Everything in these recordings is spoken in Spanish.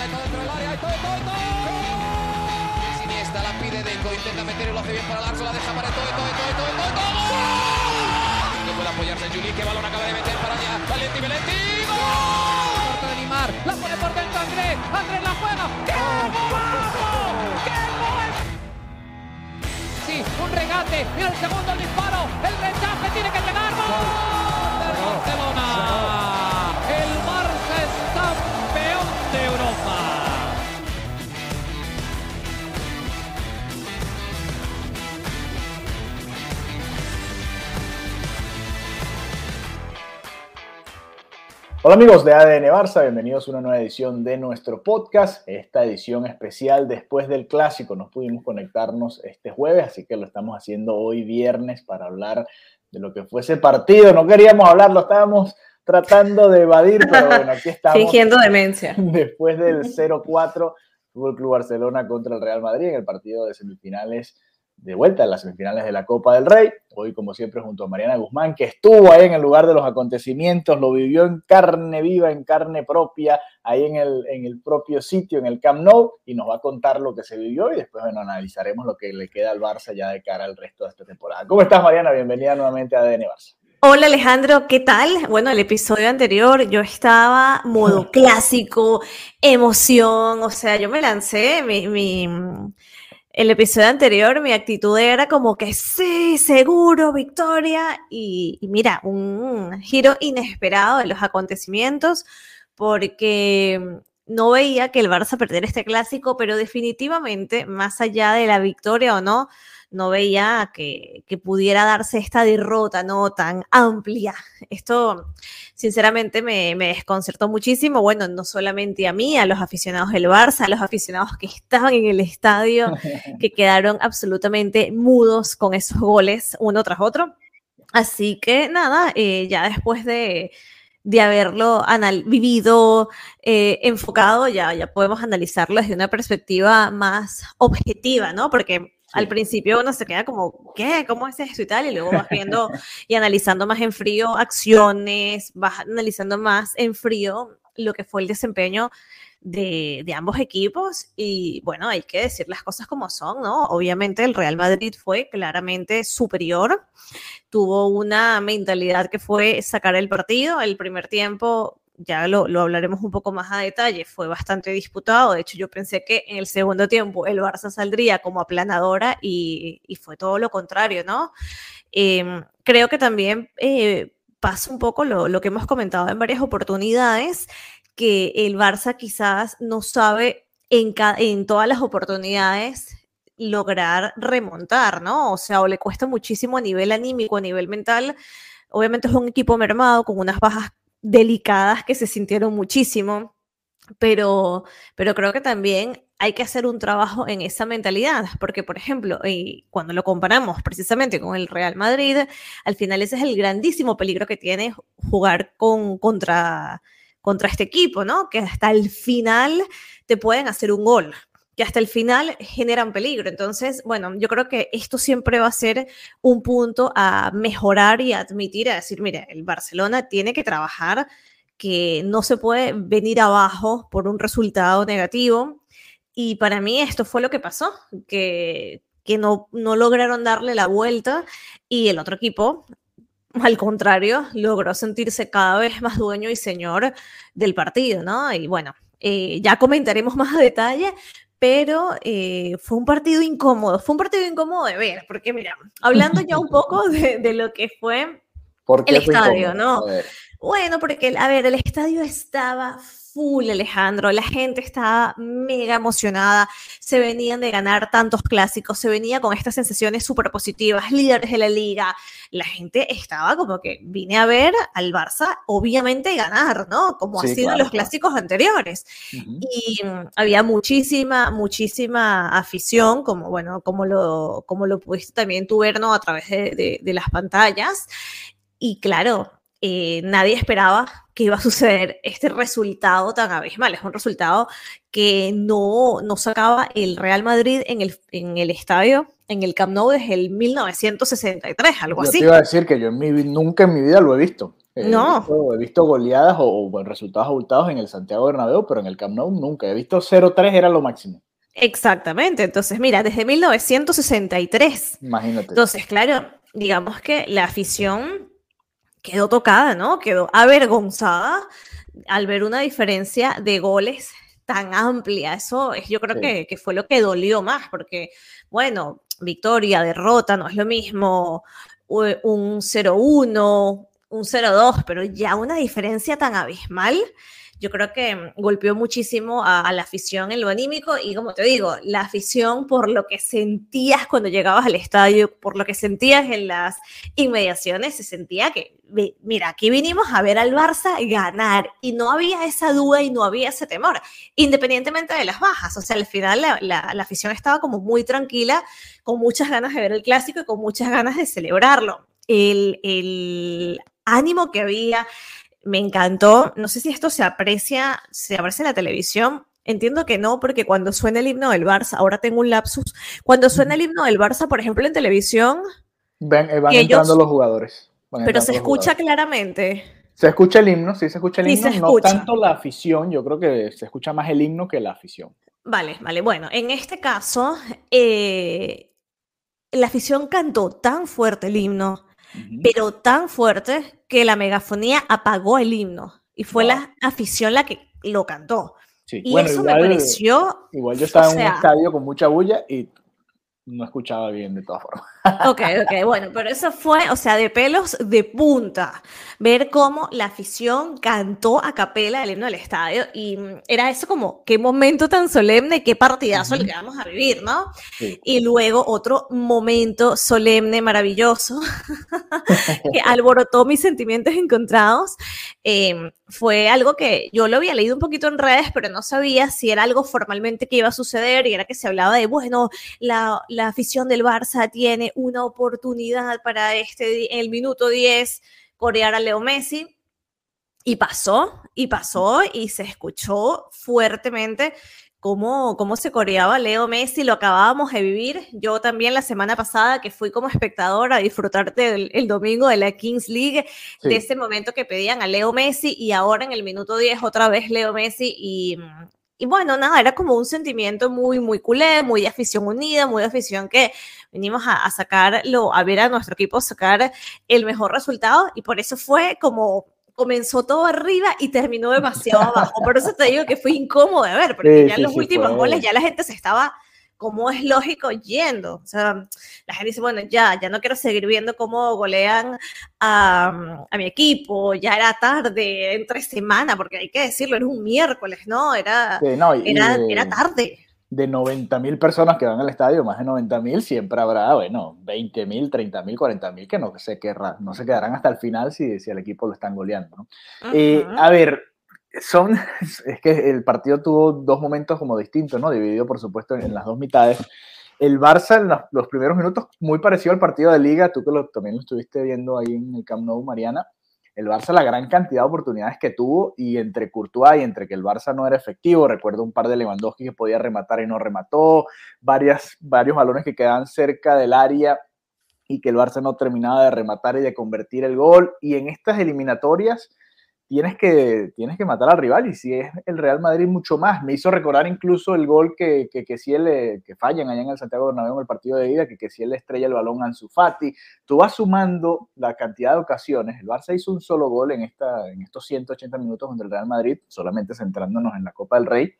pelota dentro del área, la pide Deco, intenta meter y lo hace bien para Larso, la deja para todo, todo, todo, todo, todo, todo. No puede apoyarse Juli, que balón acaba de meter para allá. Valenti, Valenti, ¡gol! de Neymar, la pone por dentro Andrés, Andrés la juega. ¡Qué golazo! ¡Qué gol! Sí, un regate, y el segundo el disparo, el rechace tiene que llegar. Barcelona. Hola amigos de ADN Barça, bienvenidos a una nueva edición de nuestro podcast, esta edición especial después del clásico. No pudimos conectarnos este jueves, así que lo estamos haciendo hoy viernes para hablar de lo que fue ese partido. No queríamos hablarlo, estábamos tratando de evadir, pero bueno, aquí estamos. Fingiendo demencia. Después del 0-4, Fútbol Club Barcelona contra el Real Madrid en el partido de semifinales de vuelta en las semifinales de la Copa del Rey. Hoy, como siempre, junto a Mariana Guzmán, que estuvo ahí en el lugar de los acontecimientos, lo vivió en carne viva, en carne propia, ahí en el, en el propio sitio, en el Camp Nou, y nos va a contar lo que se vivió y después, bueno, analizaremos lo que le queda al Barça ya de cara al resto de esta temporada. ¿Cómo estás, Mariana? Bienvenida nuevamente a ADN Barça. Hola Alejandro, ¿qué tal? Bueno, el episodio anterior yo estaba modo clásico, emoción, o sea, yo me lancé, mi, mi, el episodio anterior mi actitud era como que sí, seguro, victoria, y, y mira, un giro inesperado de los acontecimientos, porque no veía que el Barça perdiera este clásico, pero definitivamente, más allá de la victoria o no, no veía que, que, pudiera darse esta derrota no tan amplia. Esto, sinceramente, me, me, desconcertó muchísimo. Bueno, no solamente a mí, a los aficionados del Barça, a los aficionados que estaban en el estadio, que quedaron absolutamente mudos con esos goles uno tras otro. Así que nada, eh, ya después de, de haberlo vivido, eh, enfocado, ya, ya podemos analizarlo desde una perspectiva más objetiva, ¿no? Porque. Al principio uno se queda como, ¿qué? ¿Cómo es eso y tal? Y luego vas viendo y analizando más en frío acciones, vas analizando más en frío lo que fue el desempeño de, de, ambos equipos. Y bueno, hay que decir las cosas como son, ¿no? Obviamente el Real Madrid fue claramente superior, tuvo una mentalidad que fue sacar el partido. El primer tiempo ya lo, lo, hablaremos un poco más a detalle, fue bastante disputado. De hecho, yo pensé que en el segundo tiempo el Barça saldría como aplanadora y, y fue todo lo contrario, ¿no? Eh, creo que también eh, pasa un poco lo, lo, que hemos comentado en varias oportunidades, que el Barça quizás no sabe en, en todas las oportunidades lograr remontar, ¿no? O sea, o le cuesta muchísimo a nivel anímico, a nivel mental. Obviamente es un equipo mermado con unas bajas delicadas que se sintieron muchísimo, pero, pero creo que también hay que hacer un trabajo en esa mentalidad, porque por ejemplo, y cuando lo comparamos precisamente con el Real Madrid, al final ese es el grandísimo peligro que tiene jugar con, contra, contra este equipo, ¿no? Que hasta el final te pueden hacer un gol, que hasta el final generan peligro. Entonces, bueno, yo creo que esto siempre va a ser un punto a mejorar y admitir, a decir, mire, el Barcelona tiene que trabajar, que no se puede venir abajo por un resultado negativo. Y para mí esto fue lo que pasó, que, que no, no lograron darle la vuelta y el otro equipo, al contrario, logró sentirse cada vez más dueño y señor del partido, ¿no? Y bueno, eh, ya comentaremos más a detalle, pero eh, fue un partido incómodo, fue un partido incómodo de ver, porque mira, hablando ya un poco de, de lo que fue el estadio, ¿no? Bueno, porque, a ver, el estadio estaba full, Alejandro, la gente estaba mega emocionada, se venían de ganar tantos clásicos, se venía con estas sensaciones súper positivas, líderes de la liga, la gente estaba como que vine a ver al Barça, obviamente ganar, ¿no? Como sí, ha sido claro, en los clásicos anteriores. Uh -huh. Y um, había muchísima, muchísima afición, como bueno, como lo, como lo pudiste también tú ver, ¿no? A través de, de, de las pantallas. Y claro, eh, nadie esperaba que iba a suceder este resultado tan abismal. Es un resultado que no, no sacaba el Real Madrid en el, en el estadio, en el Camp Nou desde el 1963, algo yo así. Te iba a decir que yo en mi, nunca en mi vida lo he visto. no. He visto, goleadas o, resultados abultados en el Santiago Bernabéu, pero en el Camp Nou nunca. He visto 0-3 era lo máximo. Exactamente. Entonces, mira, desde 1963. Imagínate. Entonces, claro, digamos que la afición quedó tocada, ¿no? Quedó avergonzada al ver una diferencia de goles tan amplia. Eso es, yo creo que, que, fue lo que dolió más, porque, bueno, victoria, derrota, no es lo mismo un 0-1, un 0-2, pero ya una diferencia tan abismal yo creo que golpeó muchísimo a, la afición en lo anímico y como te digo, la afición por lo que sentías cuando llegabas al estadio, por lo que sentías en las inmediaciones, se sentía que, mira, aquí vinimos a ver al Barça ganar y no había esa duda y no había ese temor, independientemente de las bajas. O sea, al final la, la afición estaba como muy tranquila, con muchas ganas de ver el clásico y con muchas ganas de celebrarlo. El, el ánimo que había, me encantó. No sé si esto se aprecia, se aprecia en la televisión. Entiendo que no, porque cuando suena el himno del Barça, ahora tengo un lapsus, cuando suena el himno del Barça, por ejemplo, en televisión... Ven, eh, van entrando los jugadores. pero se escucha claramente. Se escucha el himno, sí se escucha el himno, no tanto la afición, yo creo que se escucha más el himno que la afición. Vale, vale, bueno, en este caso, eh, la afición cantó tan fuerte el himno, pero tan fuerte que la megafonía apagó el himno y fue la afición la que lo cantó. y eso me pareció. Igual yo estaba en un estadio con mucha bulla y no escuchaba bien de todas formas. Ok, ok, bueno, pero eso fue, o sea, de pelos de punta, ver cómo la afición cantó a capela el himno del estadio y era eso como, qué momento tan solemne, qué partidazo el que vamos a vivir, ¿no? Y luego otro momento solemne, maravilloso, que alborotó mis sentimientos encontrados, em, fue algo que yo lo había leído un poquito en redes, pero no sabía si era algo formalmente que iba a suceder y era que se hablaba de, bueno, la, la afición del Barça tiene una oportunidad para este, el minuto 10 corear a Leo Messi. Y pasó, y pasó, y se escuchó fuertemente cómo, cómo se coreaba Leo Messi, lo acabábamos de vivir. Yo también la semana pasada que fui como espectadora a disfrutar del el domingo de la Kings League, de ese momento que pedían a Leo Messi y ahora en el minuto 10 otra vez Leo Messi y, y bueno, nada, era como un sentimiento muy, muy culé, muy de afición unida, muy de afición que venimos a, sacarlo, a ver a nuestro equipo sacar el mejor resultado y por eso fue como comenzó todo arriba y terminó demasiado abajo. Por eso te digo que fue incómodo de ver, porque ya en los últimos goles ya la gente se estaba como es lógico yendo. O sea, la gente dice, bueno, ya, ya no quiero seguir viendo cómo golean a, mi equipo, ya era tarde, entre semana, porque hay que decirlo, era un miércoles, ¿no? Era, era, era tarde de 90 mil personas que van al estadio, más de 90 mil, siempre habrá, bueno, 20 mil, 30 mil, 40 mil que no se, querrá, no se quedarán hasta el final si, si el equipo lo están goleando. ¿no? Eh, a ver, son, es que el partido tuvo dos momentos como distintos, ¿no? Dividido, por supuesto, en, las dos mitades. El Barça en los, primeros minutos, muy parecido al partido de Liga, tú que lo, también lo estuviste viendo ahí en el Camp Nou, Mariana, el Barça la gran cantidad de oportunidades que tuvo y entre Courtois y entre que el Barça no era efectivo, recuerdo un par de Lewandowski que podía rematar y no remató, varias, varios balones que quedaban cerca del área y que el Barça no terminaba de rematar y de convertir el gol. Y en estas eliminatorias, tienes que, tienes que matar al rival y si es el Real Madrid mucho más. Me hizo recordar incluso el gol que, que, que si él, eh, que fallan allá en el Santiago Bernabéu en el partido de ida, que, que si él estrella el balón a Ansu Fati. Tú vas sumando la cantidad de ocasiones. El Barça hizo un solo gol en, esta, en estos 180 minutos donde el Real Madrid, solamente centrándonos en la Copa del Rey,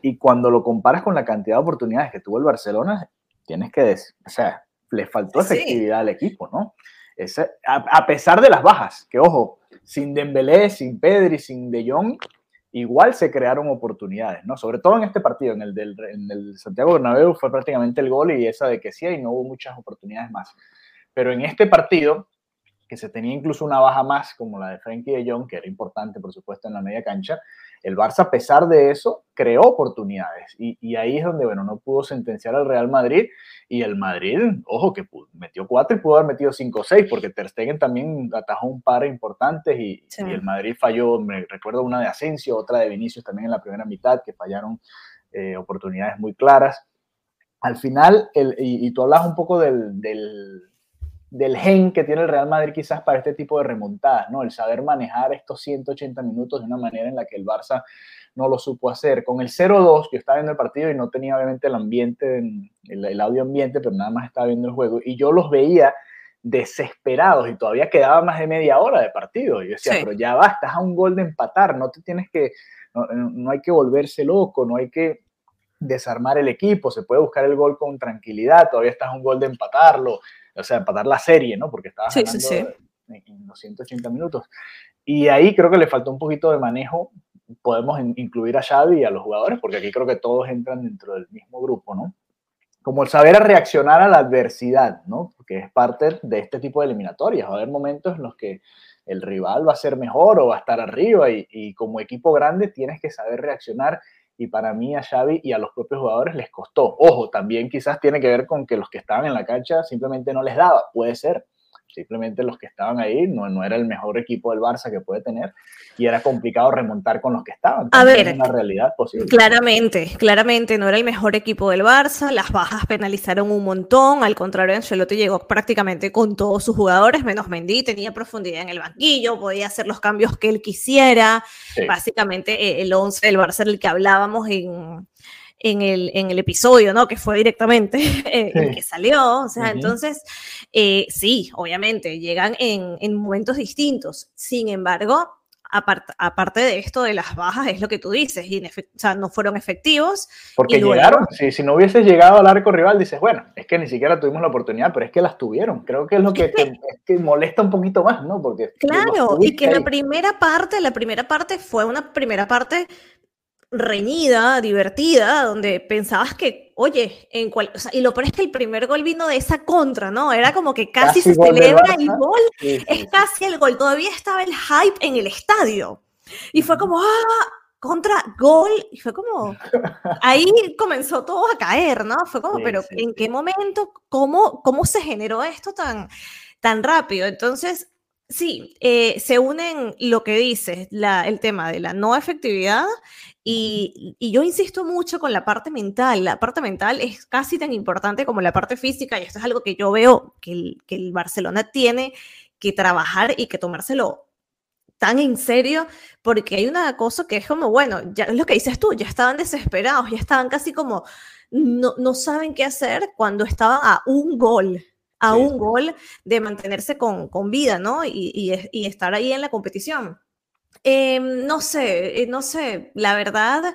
y cuando lo comparas con la cantidad de oportunidades que tuvo el Barcelona, tienes que decir, o sea, le faltó efectividad al equipo, ¿no? Ese, a pesar de las bajas, que ojo, sin Dembélé, sin Pedri, sin De Jong, igual se crearon oportunidades, ¿no? Sobre todo en este partido, en el del Santiago Bernabéu fue prácticamente el gol y esa de que sí, y no hubo muchas oportunidades más. Pero en este partido, que se tenía incluso una baja más, como la de Frenkie de Jong, que era importante, por supuesto, en la media cancha, el Barça, a pesar de eso, creó oportunidades. Y, ahí es donde, bueno, no pudo sentenciar al Real Madrid. Y el Madrid, ojo, que metió cuatro y pudo haber metido cinco o seis, porque Ter Stegen también atajó un par importantes y, el Madrid falló, me recuerdo una de Asensio, otra de Vinicius también en la primera mitad, que fallaron eh, oportunidades muy claras. Al final, el, y, tú hablas un poco del, del gen que tiene el Real Madrid quizás para este tipo de remontadas, ¿no? El saber manejar estos 180 minutos de una manera en la que el Barça no lo supo hacer. Con el 0-2, yo estaba viendo el partido y no tenía obviamente el ambiente, el, el audio ambiente, pero nada más estaba viendo el juego y yo los veía desesperados y todavía quedaba más de media hora de partido. Y yo decía, pero ya va, estás a un gol de empatar, no te tienes que, no, no, hay que volverse loco, no hay que desarmar el equipo, se puede buscar el gol con tranquilidad, todavía estás a un gol de empatarlo, o sea, empatar la serie, ¿no? Porque estabas sí, ganando En, los 180 minutos. Y ahí creo que le faltó un poquito de manejo. Podemos incluir a Xavi y a los jugadores, porque aquí creo que todos entran dentro del mismo grupo, ¿no? Como el saber reaccionar a la adversidad, ¿no? Porque es parte de este tipo de eliminatorias. Va a haber momentos en los que el rival va a ser mejor o va a estar arriba y, y como equipo grande tienes que saber reaccionar y para mí a Xavi y a los propios jugadores les costó. Ojo, también quizás tiene que ver con que los que estaban en la cancha simplemente no les daba, puede ser. Simplemente los que estaban ahí no, no era el mejor equipo del Barça que puede tener y era complicado remontar con los que estaban. A ver, una realidad posible. Claramente, claramente no era el mejor equipo del Barça, las bajas penalizaron un montón, al contrario, Ancelotti llegó prácticamente con todos sus jugadores, menos Mendy, tenía profundidad en el banquillo, podía hacer los cambios que él quisiera, básicamente eh, el 11 del Barça del que hablábamos en, en el, en el episodio, ¿no? Que fue directamente eh, el que salió. O sea, entonces, eh, sí, obviamente, llegan en, en, momentos distintos. Sin embargo, aparte, aparte de esto de las bajas, es lo que tú dices, y o sea, no fueron efectivos. Porque llegaron, si, si no hubieses llegado al arco rival, dices, bueno, es que ni siquiera tuvimos la oportunidad, pero es que las tuvieron. Creo que es lo que, te, que molesta un poquito más, ¿no? Porque claro, y que ahí. la primera parte, la primera parte fue una primera parte reñida, divertida, donde pensabas que, oye, en cual, o sea, y lo peor es que el primer gol vino de esa contra, ¿no? Era como que casi, casi se celebra el gol, sí, sí, es casi el gol, todavía estaba el hype en el estadio. Y fue como, ah, contra gol, y fue como, ahí comenzó todo a caer, ¿no? Fue como, pero ¿en qué momento, cómo, cómo se generó esto tan, tan rápido? Entonces, Sí, eh, se unen lo que dices, la, el tema de la no efectividad y, yo insisto mucho con la parte mental. La parte mental es casi tan importante como la parte física y esto es algo que yo veo que el, que el Barcelona tiene que trabajar y que tomárselo tan en serio, porque hay una cosa que es como, bueno, ya es lo que dices tú, ya estaban desesperados, ya estaban casi como, no, no saben qué hacer cuando estaban a un gol a sí. un gol de mantenerse con, con vida, ¿no? Y, y, y, estar ahí en la competición. Eh, no sé, no sé, la verdad,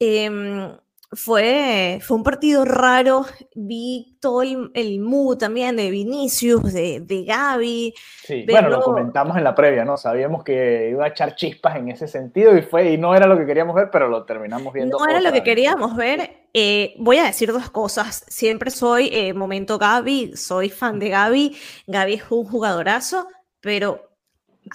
eh, fue, fue un partido raro. Vi todo el, el mood también de Vinicius, de, de Gaby. Sí, bueno, lo comentamos en la previa, ¿no? Sabíamos que iba a echar chispas en ese sentido y fue y no era lo que queríamos ver, pero lo terminamos viendo. No era lo que queríamos ver. Eh, voy a decir dos cosas. Siempre soy eh, momento Gaby, soy fan de Gaby. Gaby es un jugadorazo, pero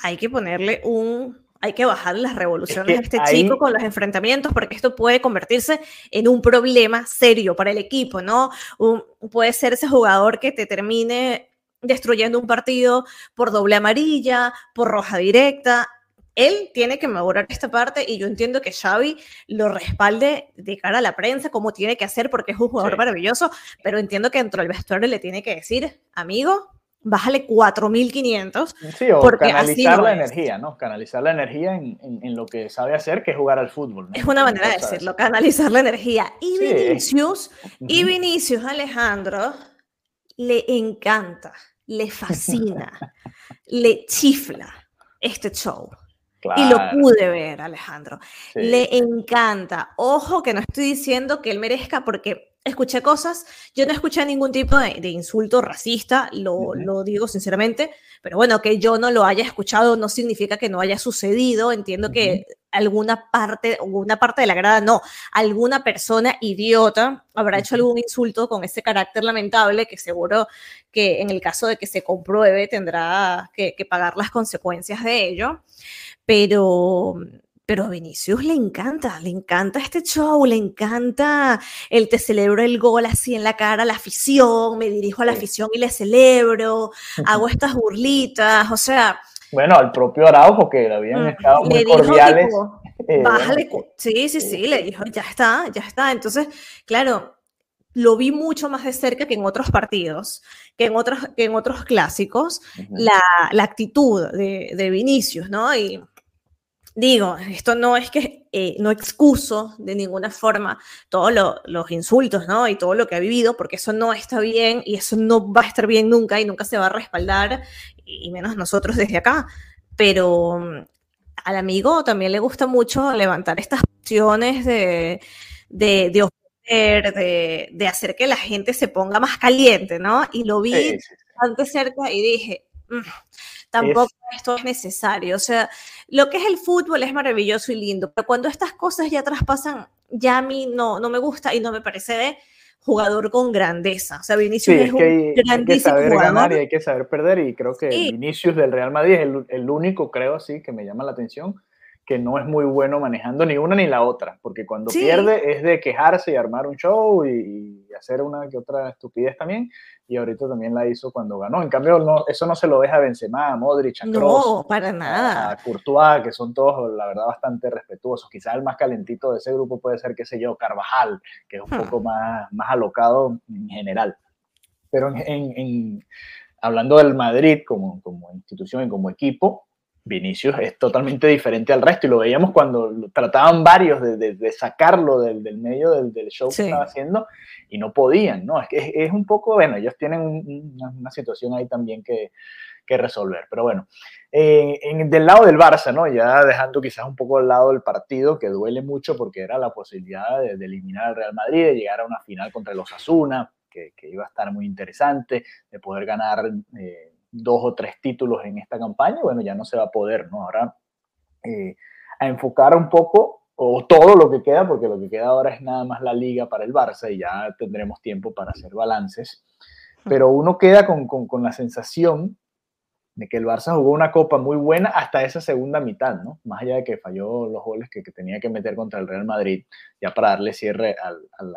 hay que ponerle un hay que bajar las revoluciones es que a este ahí... chico con los enfrentamientos, porque esto puede convertirse en un problema serio para el equipo, ¿no? Un, puede ser ese jugador que te termine destruyendo un partido por doble amarilla, por roja directa. Él tiene que mejorar esta parte y yo entiendo que Xavi lo respalde de cara a la prensa, como tiene que hacer, porque es un jugador sí. maravilloso, pero entiendo que dentro del vestuario le tiene que decir, amigo, bájale 4.500. Sí, o porque canalizar la energía, ¿no? Canalizar la energía en, en, en, lo que sabe hacer, que es jugar al fútbol. ¿no? Es una manera de decirlo, canalizar la energía. Y sí. Vinicius, y Vinicius Alejandro, le encanta, le fascina, le chifla este show. Claro. Y lo pude ver, Alejandro. Sí. Le encanta. Ojo que no estoy diciendo que él merezca, porque escuché cosas, yo no escuché ningún tipo de, de insulto racista, lo, uh -huh. lo, digo sinceramente, pero bueno, que yo no lo haya escuchado no significa que no haya sucedido, entiendo uh -huh. que alguna parte, una parte de la grada, no, alguna persona idiota habrá uh -huh. hecho algún insulto con ese carácter lamentable que seguro que en el caso de que se compruebe tendrá que, que pagar las consecuencias de ello, pero pero a Vinicius le encanta, le encanta este show, le encanta el te celebro el gol así en la cara a la afición, me dirijo a la afición y le celebro, hago estas burlitas, o sea... Bueno, al propio Araujo, que habían estado muy cordiales. Tipo, eh, bájale, sí, sí, sí, le dijo, ya está, ya está. Entonces, claro, lo vi mucho más de cerca que en otros partidos, que en otros, que en otros clásicos, la, la, actitud de, de, Vinicius, ¿no? Y digo, esto no es que eh, no excuso de ninguna forma todos los insultos, ¿no? Y todo lo que ha vivido, porque eso no está bien y eso no va a estar bien nunca y nunca se va a respaldar, y menos nosotros desde acá. Pero mm, al amigo también le gusta mucho levantar estas opciones de, de, de de, de, hacer que la gente se ponga más caliente, ¿no? Y lo vi bastante cerca y dije, mm, tampoco esto es necesario. O sea, lo que es el fútbol es maravilloso y lindo, pero cuando estas cosas ya traspasan, ya a mí no, no me gusta y no me parece de jugador con grandeza. O sea, Vinicius es, un hay, hay que saber ganar y hay que saber perder y creo que Vinicius del Real Madrid es el, el único, creo así, que me llama la atención que no es muy bueno manejando ni una ni la otra, porque cuando pierde es de quejarse y armar un show y, hacer una que otra estupidez también, y ahorita también la hizo cuando ganó. En cambio, no, eso no se lo deja a Benzema, a Modric, a no, para nada. a Courtois, que son todos, la verdad, bastante respetuosos. Quizás el más calentito de ese grupo puede ser, qué sé yo, Carvajal, que es un hmm. poco más, más alocado en general. Pero en, hablando del Madrid como, como institución y como equipo, Vinicius es totalmente diferente al resto y lo veíamos cuando trataban varios de, sacarlo del, medio del, show que estaba haciendo y no podían, ¿no? Es que es, un poco, bueno, ellos tienen una, situación ahí también que, resolver, pero bueno, eh, en, del lado del Barça, ¿no? Ya dejando quizás un poco al lado del partido, que duele mucho porque era la posibilidad de, eliminar al Real Madrid, de llegar a una final contra los Asuna, que, iba a estar muy interesante, de poder ganar... Eh, dos o tres títulos en esta campaña, bueno, ya no se va a poder, ¿no? Ahora eh, a enfocar un poco o todo lo que queda, porque lo que queda ahora es nada más la liga para el Barça y ya tendremos tiempo para hacer balances, pero uno queda con, con, la sensación de que el Barça jugó una copa muy buena hasta esa segunda mitad, ¿no? Más allá de que falló los goles que, tenía que meter contra el Real Madrid, ya para darle cierre al, al,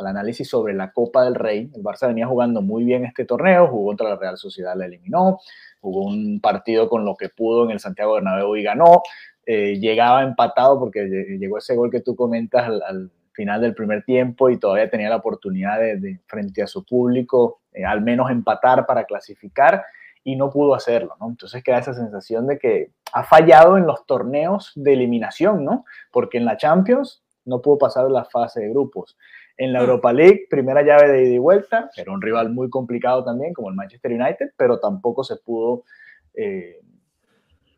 al análisis sobre la Copa del Rey. El Barça venía jugando muy bien este torneo, jugó contra la Real Sociedad, la eliminó, jugó un partido con lo que pudo en el Santiago Bernabéu y ganó. Eh, llegaba empatado porque llegó ese gol que tú comentas al, final del primer tiempo y todavía tenía la oportunidad de, frente a su público, eh, al menos empatar para clasificar y no pudo hacerlo, ¿no? Entonces queda esa sensación de que ha fallado en los torneos de eliminación, ¿no? Porque en la Champions no pudo pasar la fase de grupos. En la mm. Europa League, primera llave de ida y vuelta, era un rival muy complicado también, como el Manchester United, pero tampoco se pudo eh,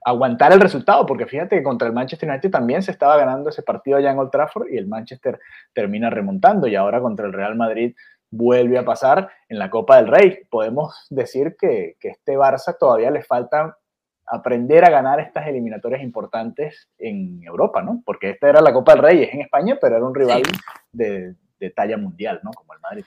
aguantar el resultado, porque fíjate que contra el Manchester United también se estaba ganando ese partido allá en Old Trafford y el Manchester termina remontando y ahora contra el Real Madrid vuelve a pasar en la Copa del Rey. Podemos decir que, que este Barça todavía le falta aprender a ganar estas eliminatorias importantes en Europa, ¿no? Porque esta era la Copa del Rey, es en España, pero era un rival de, de talla mundial, ¿no? Como el Madrid.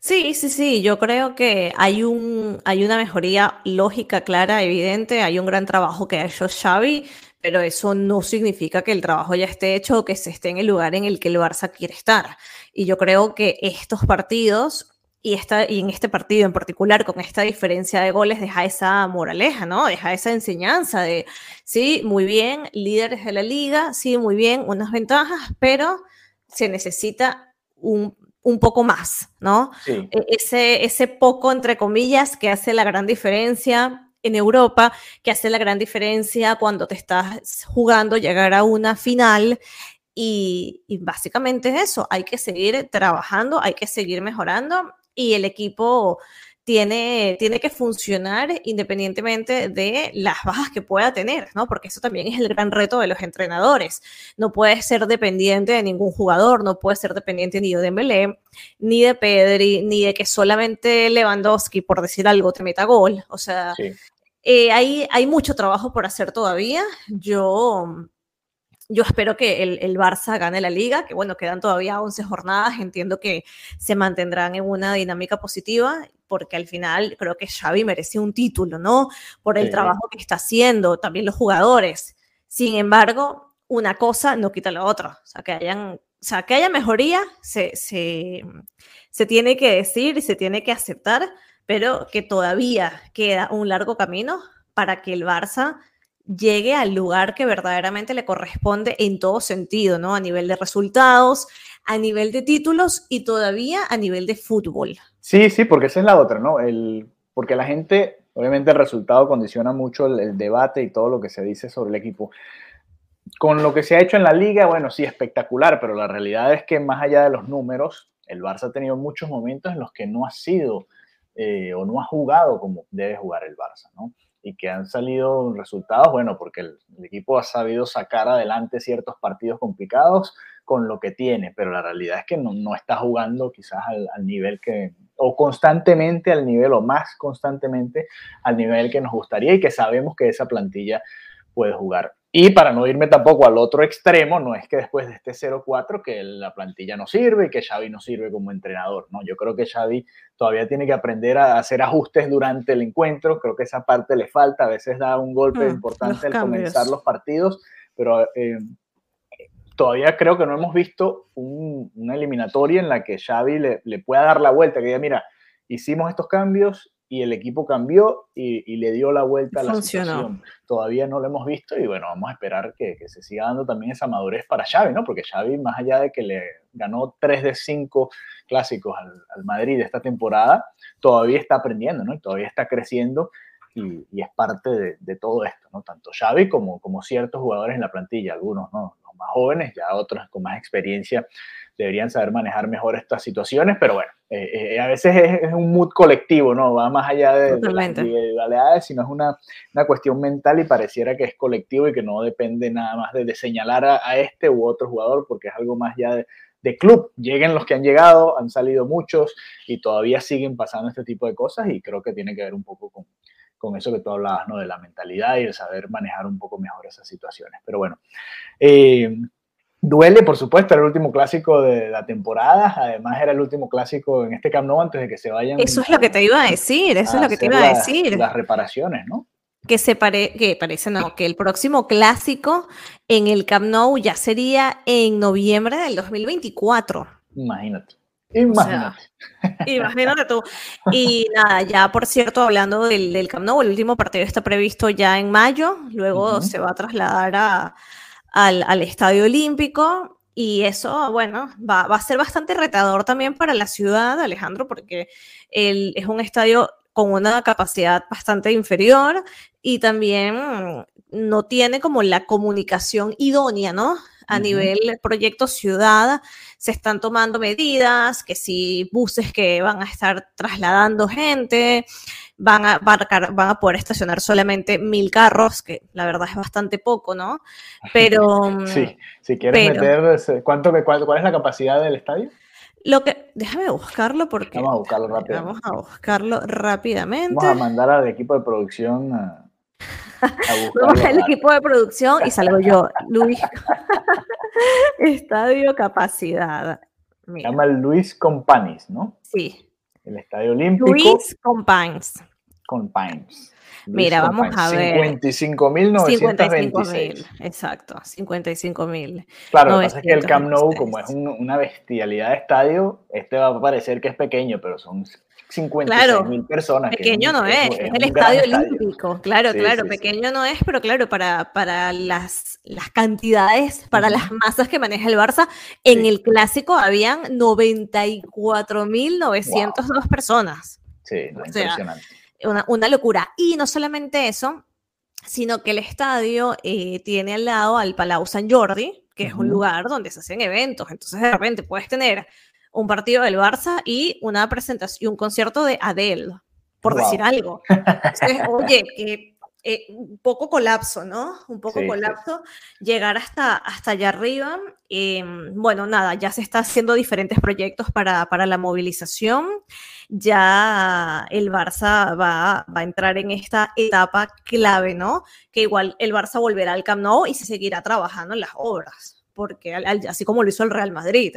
Sí, sí, sí, yo creo que hay, un, hay una mejoría lógica, clara, evidente, hay un gran trabajo que ha hecho Xavi, pero eso no significa que el trabajo ya esté hecho o que se esté en el lugar en el que el Barça quiere estar. Y yo creo que estos partidos y, esta, y en este partido en particular, con esta diferencia de goles, deja esa moraleja, ¿no? Deja esa enseñanza de, sí, muy bien, líderes de la liga, sí, muy bien, unas ventajas, pero se necesita un, poco más, ¿no? E, ese, ese poco, entre comillas, que hace la gran diferencia en Europa, que hace la gran diferencia cuando te estás jugando llegar a una final. Y, y básicamente es eso, hay que seguir trabajando, hay que seguir mejorando y el equipo tiene, tiene que funcionar independientemente de las bajas que pueda tener, ¿no? Porque eso también es el gran reto de los entrenadores. No puedes ser dependiente de ningún jugador, no puedes ser dependiente ni de Dembélé, ni de Pedri, ni de que solamente Lewandowski, por decir algo, te meta gol. O sea, eh, hay, hay mucho trabajo por hacer todavía. Yo yo espero que el, el, Barça gane la liga, que bueno, quedan todavía 11 jornadas, entiendo que se mantendrán en una dinámica positiva, porque al final creo que Xavi merece un título, ¿no? Por el trabajo que está haciendo, también los jugadores. Sin embargo, una cosa no quita la otra, o sea, que hayan, o sea, que haya mejoría, se, se, se tiene que decir y se tiene que aceptar, pero que todavía queda un largo camino para que el Barça llegue al lugar que verdaderamente le corresponde en todo sentido, ¿no? A nivel de resultados, a nivel de títulos y todavía a nivel de fútbol. Sí, sí, porque esa es la otra, ¿no? El, porque la gente, obviamente el resultado condiciona mucho el, debate y todo lo que se dice sobre el equipo. Con lo que se ha hecho en la liga, bueno, sí, espectacular, pero la realidad es que más allá de los números, el Barça ha tenido muchos momentos en los que no ha sido eh, o no ha jugado como debe jugar el Barça, ¿no? Y que han salido resultados, bueno, porque el, equipo ha sabido sacar adelante ciertos partidos complicados con lo que tiene, pero la realidad es que no, no está jugando quizás al, al, nivel que, o constantemente al nivel, o más constantemente al nivel que nos gustaría y que sabemos que esa plantilla puede jugar. Y para no irme tampoco al otro extremo, no es que después de este 0-4 que la plantilla no sirve y que Xavi no sirve como entrenador, ¿no? Yo creo que Xavi todavía tiene que aprender a hacer ajustes durante el encuentro, creo que esa parte le falta, a veces da un golpe mm, importante al comenzar los partidos, pero eh, todavía creo que no hemos visto una eliminatoria en la que Xavi le, le pueda dar la vuelta, que diga, mira, hicimos estos cambios y el equipo cambió y, le dio la vuelta a la situación. Todavía no lo hemos visto y bueno, vamos a esperar que, se siga dando también esa madurez para Xavi, ¿no? Porque Xavi, más allá de que le ganó 3 de 5 clásicos al, Madrid esta temporada, todavía está aprendiendo, ¿no? Y todavía está creciendo y, es parte de, todo esto, ¿no? Tanto Xavi como, como ciertos jugadores en la plantilla, algunos, ¿no? Los más jóvenes, ya otros con más experiencia deberían saber manejar mejor estas situaciones, pero bueno, eh, eh, a veces es, un mood colectivo, ¿no? Va más allá de, las individualidades, sino es una, una, cuestión mental y pareciera que es colectivo y que no depende nada más de, señalar a, este u otro jugador, porque es algo más ya de, de, club. Lleguen los que han llegado, han salido muchos y todavía siguen pasando este tipo de cosas y creo que tiene que ver un poco con, con eso que tú hablabas, ¿no? De la mentalidad y el saber manejar un poco mejor esas situaciones. Pero bueno, eh, Duele, por supuesto, era el último clásico de la temporada. Además, era el último clásico en este Camp Nou antes de que se vayan. Eso es lo que te iba a decir. Eso es lo que te iba a decir. Las reparaciones, ¿no? Que se pare, que parece no, que el próximo clásico en el Camp Nou ya sería en noviembre del 2024. Imagínate. Imagínate. imagínate tú. Y nada, ya por cierto, hablando del, del Camp Nou, el último partido está previsto ya en mayo, luego se va a trasladar a, al, Estadio Olímpico. Y eso, bueno, va, a ser bastante retador también para la ciudad, Alejandro, porque el, es un estadio con una capacidad bastante inferior y también no tiene como la comunicación idónea, ¿no? A nivel proyecto ciudad, se están tomando medidas, que si buses que van a estar trasladando gente, van a, van a, poder estacionar solamente mil carros, que la verdad es bastante poco, ¿no? Pero... sí, mm, si quieres meter, ¿cuánto, cuál, ¿cuál es la capacidad del estadio? Lo que, déjame buscarlo porque... Vamos a buscarlo rápido. Vamos a buscarlo rápidamente. Vamos a mandar al equipo de producción a, Vamos al equipo de producción y salgo yo. Luis. Estadio Capacidad. Se llama Luis Companis, ¿no? Sí. El Estadio Olímpico. Luis Companis. Companis. Mira, vamos a ver. 55.926. Exacto, 55.000. Claro, lo que pasa es que el Camp Nou, como es una bestialidad de estadio, este va a parecer que es pequeño, pero son 56 mil personas. Pequeño no es, es, el estadio olímpico. Claro, claro, pequeño no es, pero claro, para, para las, las cantidades, para las masas que maneja el Barça, en el clásico habían 94.902 personas. Sí, impresionante. Una, una, locura. Y no solamente eso, sino que el estadio eh, tiene al lado al Palau San Jordi, que es un lugar donde se hacen eventos. Entonces, de repente puedes tener un partido del Barça y una presentación, un concierto de Adele, por decir algo. oye, que eh, un poco colapso, ¿no? Un poco colapso, llegar hasta, hasta allá arriba. Em, bueno, nada, ya se está haciendo diferentes proyectos para, para la movilización. Ya el Barça va, va, a entrar en esta etapa clave, ¿no? Que igual el Barça volverá al Camp Nou y se seguirá trabajando en las obras porque así como lo hizo el Real Madrid,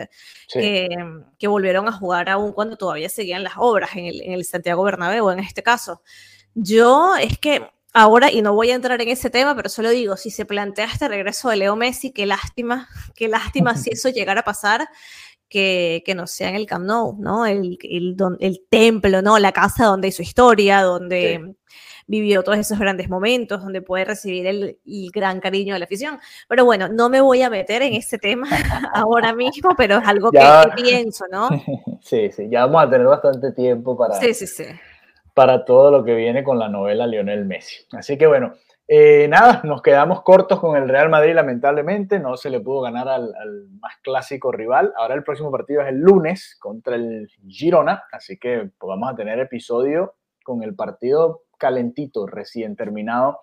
que, volvieron a jugar aún cuando todavía seguían las obras en el, en el Santiago Bernabéu en este caso. Yo es que ahora, y no voy a entrar en ese tema, pero solo digo, si se plantea este regreso de Leo Messi, qué lástima, qué lástima si eso llegara a pasar. Que, que no sea en el Camp Nou, ¿no? El, el, el, templo, ¿no? La casa donde hizo historia, donde vivió todos esos grandes momentos, donde puede recibir el, gran cariño de la afición. Pero bueno, no me voy a meter en ese tema ahora mismo, pero es algo que, pienso, ¿no? Sí, sí, ya vamos a tener bastante tiempo para, sí, sí, sí. para todo lo que viene con la novela Lionel Messi. Así que bueno, eh, nada, nos quedamos cortos con el Real Madrid, lamentablemente. No se le pudo ganar al, más clásico rival. Ahora el próximo partido es el lunes contra el Girona. Así que pues, vamos a tener episodio con el partido calentito, recién terminado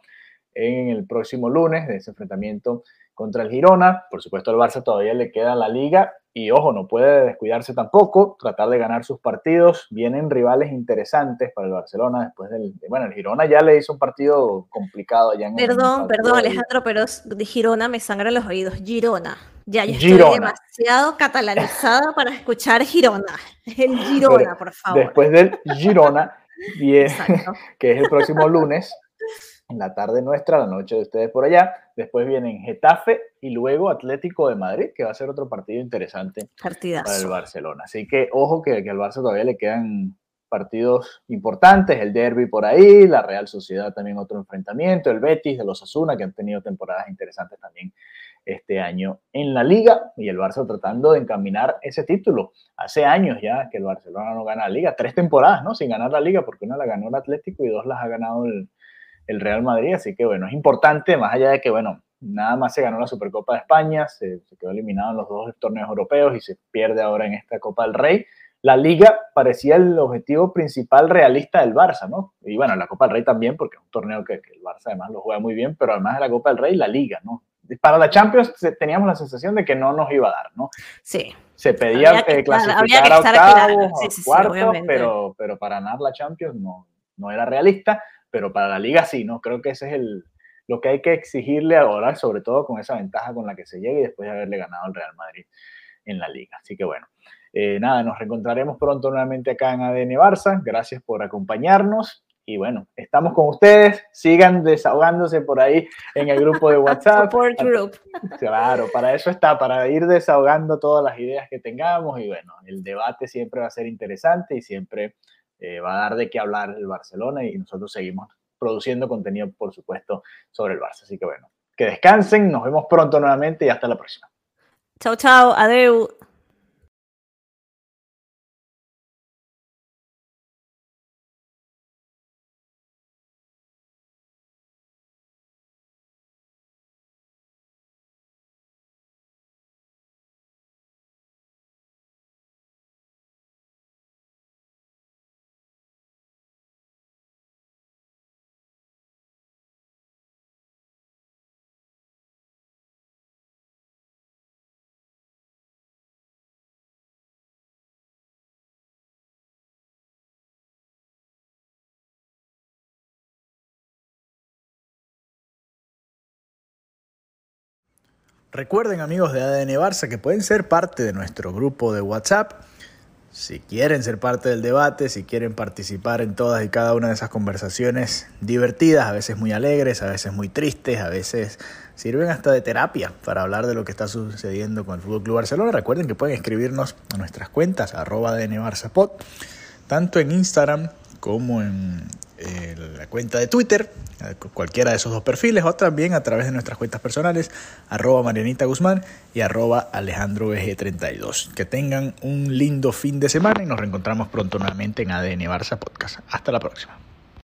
en el próximo lunes de ese enfrentamiento contra el Girona. Por supuesto, al Barça todavía le queda la liga y ojo, no puede descuidarse tampoco, tratar de ganar sus partidos. Vienen rivales interesantes para el Barcelona después del. Bueno, el Girona ya le hizo un partido complicado allá en Perdón, perdón, Alejandro, pero de Girona me sangran los oídos. Girona. Ya, yo estoy demasiado catalanizada para escuchar Girona. El Girona, por favor. Después del Girona Bien, que es el próximo lunes, en la tarde nuestra, la noche de ustedes por allá. Después vienen Getafe y luego Atlético de Madrid, que va a ser otro partido interesante para el Barcelona. Así que ojo que, que al Barça todavía le quedan partidos importantes, el derby por ahí, la Real Sociedad también otro enfrentamiento, el Betis de los Asuna, que han tenido temporadas interesantes también este año en la liga y el Barça tratando de encaminar ese título. Hace años ya que el Barcelona no gana la liga, tres temporadas, ¿no? Sin ganar la liga, porque una la ganó el Atlético y dos las ha ganado el, el Real Madrid, así que bueno, es importante, más allá de que, bueno, nada más se ganó la Supercopa de España, se, se quedó eliminado en los dos torneos europeos y se pierde ahora en esta Copa del Rey. La liga parecía el objetivo principal realista del Barça, ¿no? Y bueno, la Copa del Rey también, porque es un torneo que, que el Barça además lo juega muy bien, pero además de la Copa del Rey, la liga, ¿no? para la Champions teníamos la sensación de que no nos iba a dar, ¿no? Sí. Se pedía eh, clasificar a octavos, cuartos, pero, pero para ganar la Champions no, no era realista, pero para la Liga sí, ¿no? Creo que ese es el, lo que hay que exigirle ahora, sobre todo con esa ventaja con la que se llega y después de haberle ganado al Real Madrid en la Liga. Así que bueno, eh, nada, nos reencontraremos pronto nuevamente acá en ADN Barça. Gracias por acompañarnos y bueno, estamos con ustedes, sigan desahogándose por ahí en el grupo de WhatsApp. Support group. Claro, para eso está, para ir desahogando todas las ideas que tengamos y bueno, el debate siempre va a ser interesante y siempre eh, va a dar de qué hablar el Barcelona y nosotros seguimos produciendo contenido, por supuesto, sobre el Barça. Así que bueno, que descansen, nos vemos pronto nuevamente y hasta la próxima. Chao, chao, adeu. Recuerden amigos de ADN Barça que pueden ser parte de nuestro grupo de WhatsApp. Si quieren ser parte del debate, si quieren participar en todas y cada una de esas conversaciones divertidas, a veces muy alegres, a veces muy tristes, a veces sirven hasta de terapia para hablar de lo que está sucediendo con el Fútbol Club Barcelona. Recuerden que pueden escribirnos a nuestras cuentas arroba ADN Barça tanto en Instagram como en la cuenta de Twitter, cualquiera de esos dos perfiles, o también a través de nuestras cuentas personales, arroba Marianita Guzmán y arroba Alejandro 32 Que tengan un lindo fin de semana y nos reencontramos pronto nuevamente en ADN Barça Podcast. Hasta la próxima.